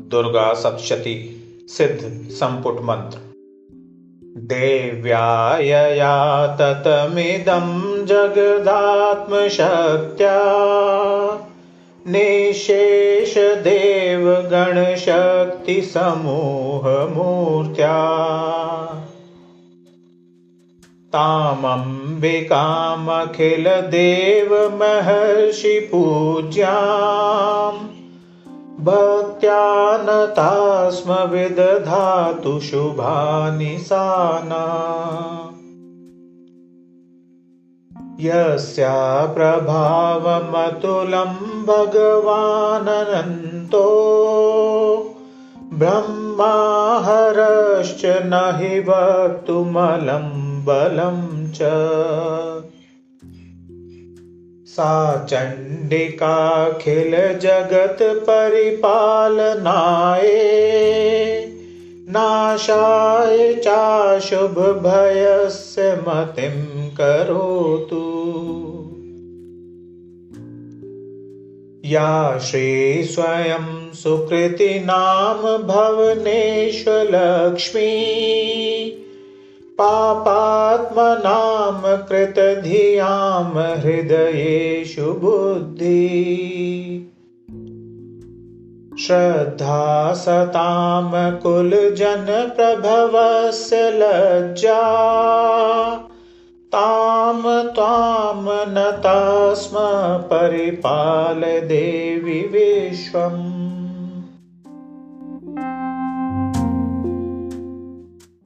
दुर्गा सप्तशती सिद्ध संपुट मंत्र। देव्यायया ततमिदं जगदात्मशक्त्या। निःशेषदेवगणशक्तिसमूहमूर्त्या तामम्बिकामखिलदेवमहर्षिपूज्याम् भक्त्या नता स्म विदधातु शुभानि साना। यस्या प्रभावमतुलं भगवानन्तो ब्रह्माहरश्च न हि वक्तुमलं बलं च सा चण्डिकाखिलजगत्परिपालनाय नाशाय चाशुभभयस्य मतिं करोतु। या श्रीस्वयं सुकृतिनाम भवनेश्वलक्ष्मी पापात्मनाम कृतधियां हृदयेषु बुद्धि। श्रद्धा सतां कुलजनप्रभवस्य लज्जा। तां त्वां नता स्म परिपाल देवि विश्वम्